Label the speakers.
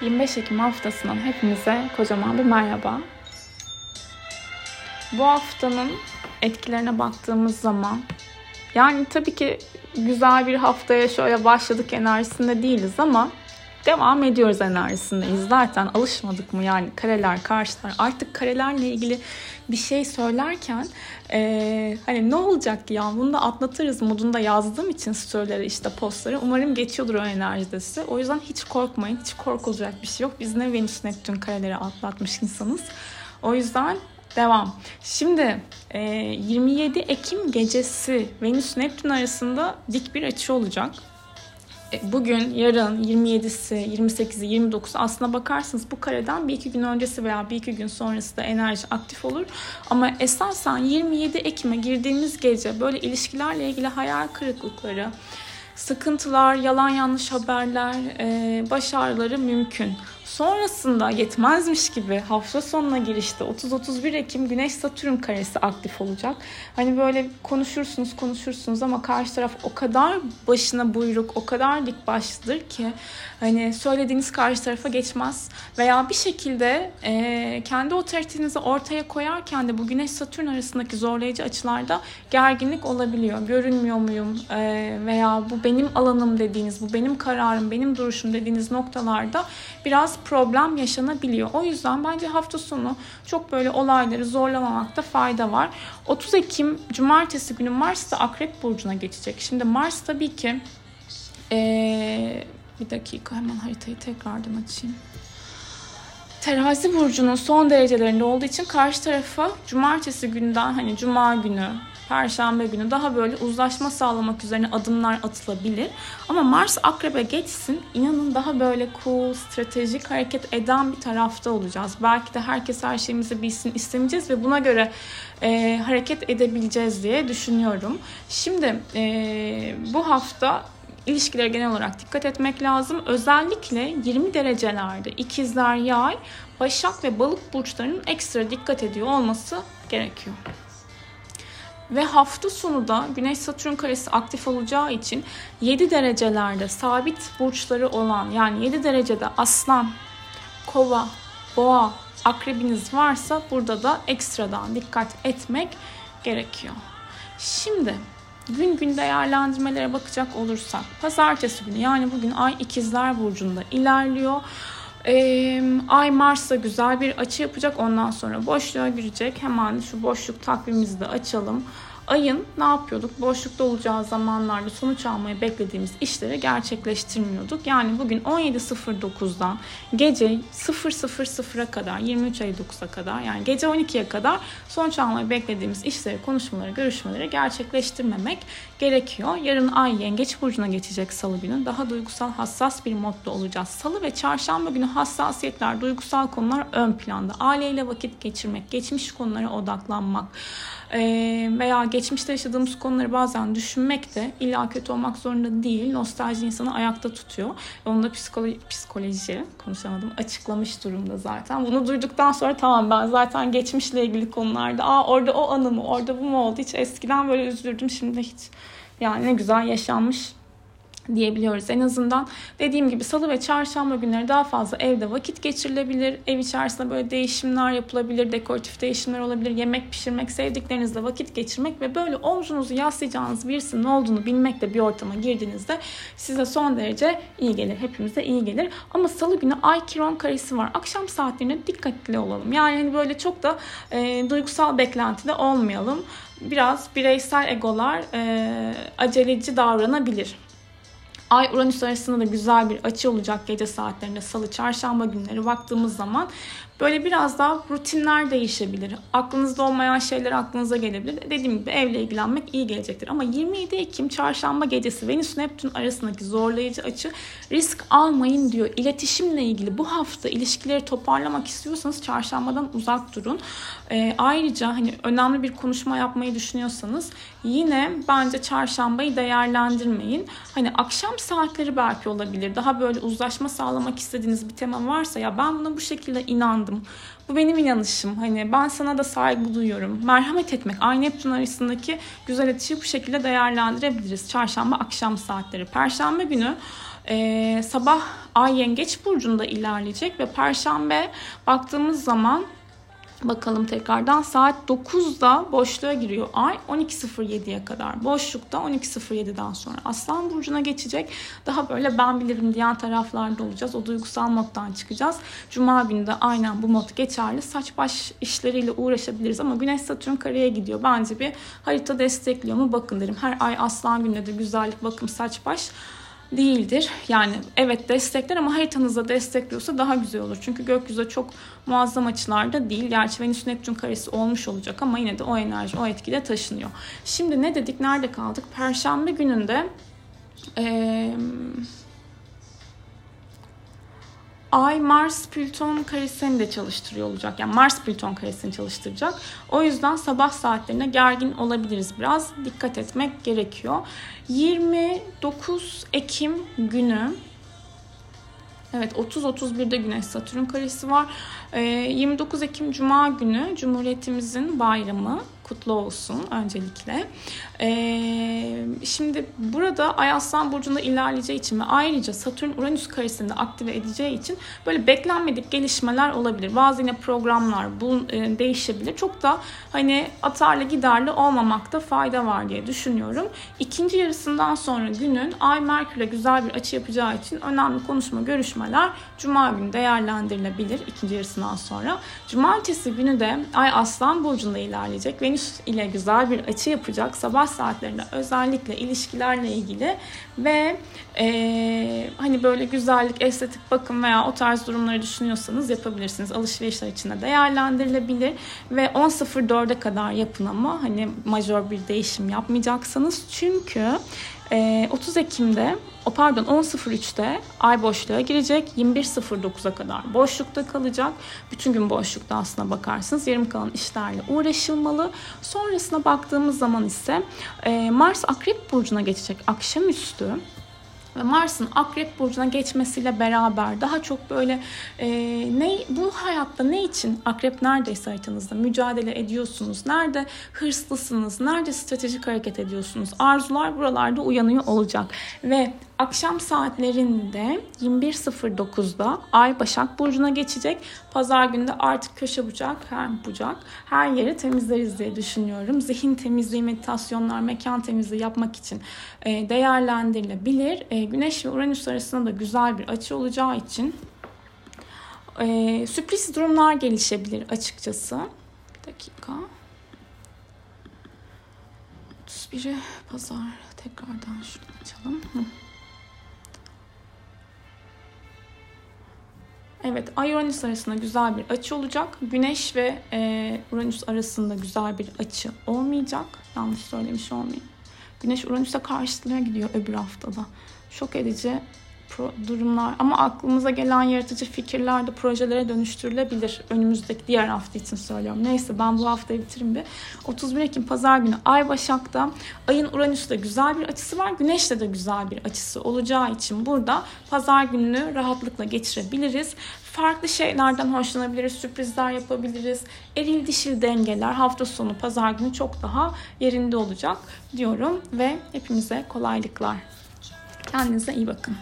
Speaker 1: 25 Ekim haftasından hepinize kocaman bir merhaba. Bu haftanın etkilerine baktığımız zaman yani tabii ki güzel bir haftaya şöyle başladık enerjisinde değiliz ama devam ediyoruz enerjisindeyiz. Zaten alışmadık mı yani kareler, karşılar. Artık karelerle ilgili bir şey söylerken e, hani ne olacak ya bunu da atlatırız modunda yazdığım için storyleri işte postları. Umarım geçiyordur o enerjide size. O yüzden hiç korkmayın. Hiç korkulacak bir şey yok. Biz ne Venüs Neptün kareleri atlatmış insanız. O yüzden Devam. Şimdi 27 Ekim gecesi Venüs Neptün arasında dik bir açı olacak. E, bugün, yarın 27'si, 28'i, 29'u aslına bakarsınız bu kareden bir iki gün öncesi veya bir iki gün sonrası da enerji aktif olur. Ama esasen 27 Ekim'e girdiğimiz gece böyle ilişkilerle ilgili hayal kırıklıkları, sıkıntılar, yalan yanlış haberler, e, baş ağrıları mümkün. Sonrasında yetmezmiş gibi hafta sonuna girişte 30-31 Ekim Güneş Satürn karesi aktif olacak. Hani böyle konuşursunuz konuşursunuz ama karşı taraf o kadar başına buyruk, o kadar dik başlıdır ki hani söylediğiniz karşı tarafa geçmez. Veya bir şekilde e, kendi otoritenizi ortaya koyarken de bu Güneş Satürn arasındaki zorlayıcı açılarda gerginlik olabiliyor. Görünmüyor muyum e, veya bu benim alanım dediğiniz, bu benim kararım, benim duruşum dediğiniz noktalarda biraz problem yaşanabiliyor. O yüzden bence hafta sonu çok böyle olayları zorlamamakta fayda var. 30 Ekim Cumartesi günü Mars da Akrep Burcu'na geçecek. Şimdi Mars tabii ki ee, bir dakika hemen haritayı tekrardan açayım. Terazi burcunun son derecelerinde olduğu için karşı tarafa cumartesi günden hani cuma günü Perşembe günü daha böyle uzlaşma sağlamak üzerine adımlar atılabilir. Ama Mars Akrep'e geçsin inanın daha böyle cool, stratejik hareket eden bir tarafta olacağız. Belki de herkes her şeyimizi bilsin istemeyeceğiz ve buna göre e, hareket edebileceğiz diye düşünüyorum. Şimdi e, bu hafta ilişkilere genel olarak dikkat etmek lazım. Özellikle 20 derecelerde ikizler, yay, başak ve balık burçlarının ekstra dikkat ediyor olması gerekiyor. Ve hafta sonu da Güneş Satürn karesi aktif olacağı için 7 derecelerde sabit burçları olan yani 7 derecede aslan, kova, boğa, akrebiniz varsa burada da ekstradan dikkat etmek gerekiyor. Şimdi gün gün değerlendirmelere bakacak olursak pazartesi günü yani bugün ay ikizler burcunda ilerliyor. Ee, Ay Mars'ta güzel bir açı yapacak. Ondan sonra boşluğa girecek. Hemen şu boşluk takvimimizi de açalım ayın ne yapıyorduk? Boşlukta olacağı zamanlarda sonuç almayı beklediğimiz işleri gerçekleştirmiyorduk. Yani bugün 17.09'dan gece 0.00'a kadar 23 ay 9'a kadar yani gece 12'ye kadar sonuç almayı beklediğimiz işleri, konuşmaları, görüşmeleri gerçekleştirmemek gerekiyor. Yarın ay yengeç burcuna geçecek salı günü. Daha duygusal hassas bir modda olacağız. Salı ve çarşamba günü hassasiyetler, duygusal konular ön planda. Aileyle vakit geçirmek, geçmiş konulara odaklanmak, veya geçmişte yaşadığımız konuları bazen düşünmek de illa kötü olmak zorunda değil. Nostalji insanı ayakta tutuyor. Onu da psikoloji, psikoloji konuşamadım açıklamış durumda zaten. Bunu duyduktan sonra tamam ben zaten geçmişle ilgili konularda aa orada o anı mı orada bu mu oldu hiç eskiden böyle üzüldüm şimdi hiç yani ne güzel yaşanmış diyebiliyoruz. En azından dediğim gibi salı ve çarşamba günleri daha fazla evde vakit geçirilebilir. Ev içerisinde böyle değişimler yapılabilir, dekoratif değişimler olabilir. Yemek pişirmek, sevdiklerinizle vakit geçirmek ve böyle omzunuzu yaslayacağınız birisinin olduğunu bilmekle bir ortama girdiğinizde size son derece iyi gelir. Hepimize iyi gelir. Ama salı günü Ay Kiron karesi var. Akşam saatlerine dikkatli olalım. Yani hani böyle çok da e, duygusal beklentide olmayalım. Biraz bireysel egolar e, aceleci davranabilir. Ay Uranüs arasında da güzel bir açı olacak gece saatlerinde. Salı çarşamba günleri baktığımız zaman Böyle biraz daha rutinler değişebilir. Aklınızda olmayan şeyler aklınıza gelebilir. Dediğim gibi evle ilgilenmek iyi gelecektir. Ama 27 Ekim çarşamba gecesi Venüs Neptün arasındaki zorlayıcı açı risk almayın diyor. İletişimle ilgili bu hafta ilişkileri toparlamak istiyorsanız çarşambadan uzak durun. E, ayrıca hani önemli bir konuşma yapmayı düşünüyorsanız yine bence çarşambayı değerlendirmeyin. Hani akşam saatleri belki olabilir. Daha böyle uzlaşma sağlamak istediğiniz bir tema varsa ya ben buna bu şekilde inandım inandım. Bu benim inanışım. Hani ben sana da saygı duyuyorum. Merhamet etmek. Ay Neptün arasındaki güzel açıyı bu şekilde değerlendirebiliriz. Çarşamba akşam saatleri. Perşembe günü Ee, sabah Ay Yengeç Burcu'nda ilerleyecek ve Perşembe baktığımız zaman Bakalım tekrardan saat 9'da boşluğa giriyor ay 12.07'ye kadar. Boşlukta 12.07'den sonra Aslan Burcu'na geçecek. Daha böyle ben bilirim diyen taraflarda olacağız. O duygusal moddan çıkacağız. Cuma günü de aynen bu mod geçerli. Saç baş işleriyle uğraşabiliriz ama Güneş Satürn kareye gidiyor. Bence bir harita destekliyor mu bakın derim. Her ay Aslan gününe de güzellik bakım saç baş değildir. Yani evet destekler ama haritanızda destekliyorsa daha güzel olur. Çünkü gökyüzü çok muazzam açılarda değil. Gerçi Venüs Neptün karesi olmuş olacak ama yine de o enerji, o etkide taşınıyor. Şimdi ne dedik? Nerede kaldık? Perşembe gününde ee, Ay Mars Plüton karesini de çalıştırıyor olacak. Yani Mars Plüton karesini çalıştıracak. O yüzden sabah saatlerine gergin olabiliriz biraz. Dikkat etmek gerekiyor. 29 Ekim günü Evet 30-31'de Güneş Satürn karesi var. 29 Ekim Cuma günü Cumhuriyetimizin bayramı kutlu olsun öncelikle. Ee, şimdi burada Ay Aslan Burcu'nda ilerleyeceği için ve ayrıca Satürn Uranüs karesinde aktive edeceği için böyle beklenmedik gelişmeler olabilir. Bazı yine programlar bu e, değişebilir. Çok da hani atarlı giderli olmamakta fayda var diye düşünüyorum. İkinci yarısından sonra günün Ay Merkür'le güzel bir açı yapacağı için önemli konuşma, görüşmeler Cuma günü değerlendirilebilir ikinci yarısından sonra. Cumartesi günü de Ay Aslan Burcu'nda ilerleyecek. Venüs Güneş ile güzel bir açı yapacak sabah saatlerinde özellikle ilişkilerle ilgili ve e, hani böyle güzellik, estetik bakım veya o tarz durumları düşünüyorsanız yapabilirsiniz. Alışverişler içinde değerlendirilebilir ve 10.04'e kadar yapın ama hani majör bir değişim yapmayacaksınız. Çünkü 30 Ekim'de o pardon 10.03'te ay boşluğa girecek. 21.09'a kadar boşlukta kalacak. Bütün gün boşlukta aslına bakarsınız. Yarım kalan işlerle uğraşılmalı. Sonrasına baktığımız zaman ise Mars Akrep Burcu'na geçecek akşamüstü ve Mars'ın Akrep burcuna geçmesiyle beraber daha çok böyle e, ne bu hayatta ne için Akrep neredeyse haritanızda mücadele ediyorsunuz? Nerede hırslısınız? Nerede stratejik hareket ediyorsunuz? Arzular buralarda uyanıyor olacak ve Akşam saatlerinde 21.09'da Ay Başak Burcu'na geçecek. Pazar günü de artık köşe bucak, her bucak, her yeri temizleriz diye düşünüyorum. Zihin temizliği, meditasyonlar, mekan temizliği yapmak için e, değerlendirilebilir. E, Güneş ve Uranüs arasında da güzel bir açı olacağı için e, sürpriz durumlar gelişebilir açıkçası. Bir dakika. 31'i pazar tekrardan şunu açalım. Hı. Evet, Ay Uranüs arasında güzel bir açı olacak. Güneş ve e, Uranüs arasında güzel bir açı olmayacak. Yanlış söylemiş olmayayım. Güneş Uranüs'e karşılığa gidiyor öbür haftada. Şok edici durumlar ama aklımıza gelen yaratıcı fikirler de projelere dönüştürülebilir. Önümüzdeki diğer hafta için söylüyorum. Neyse ben bu haftayı bitireyim bir. 31 Ekim Pazar günü Ay Başak'ta Ay'ın Uranüs'te güzel bir açısı var. Güneş'te de güzel bir açısı olacağı için burada Pazar gününü rahatlıkla geçirebiliriz. Farklı şeylerden hoşlanabiliriz, sürprizler yapabiliriz. Eril dişil dengeler hafta sonu pazar günü çok daha yerinde olacak diyorum ve hepimize kolaylıklar. Kendinize iyi bakın.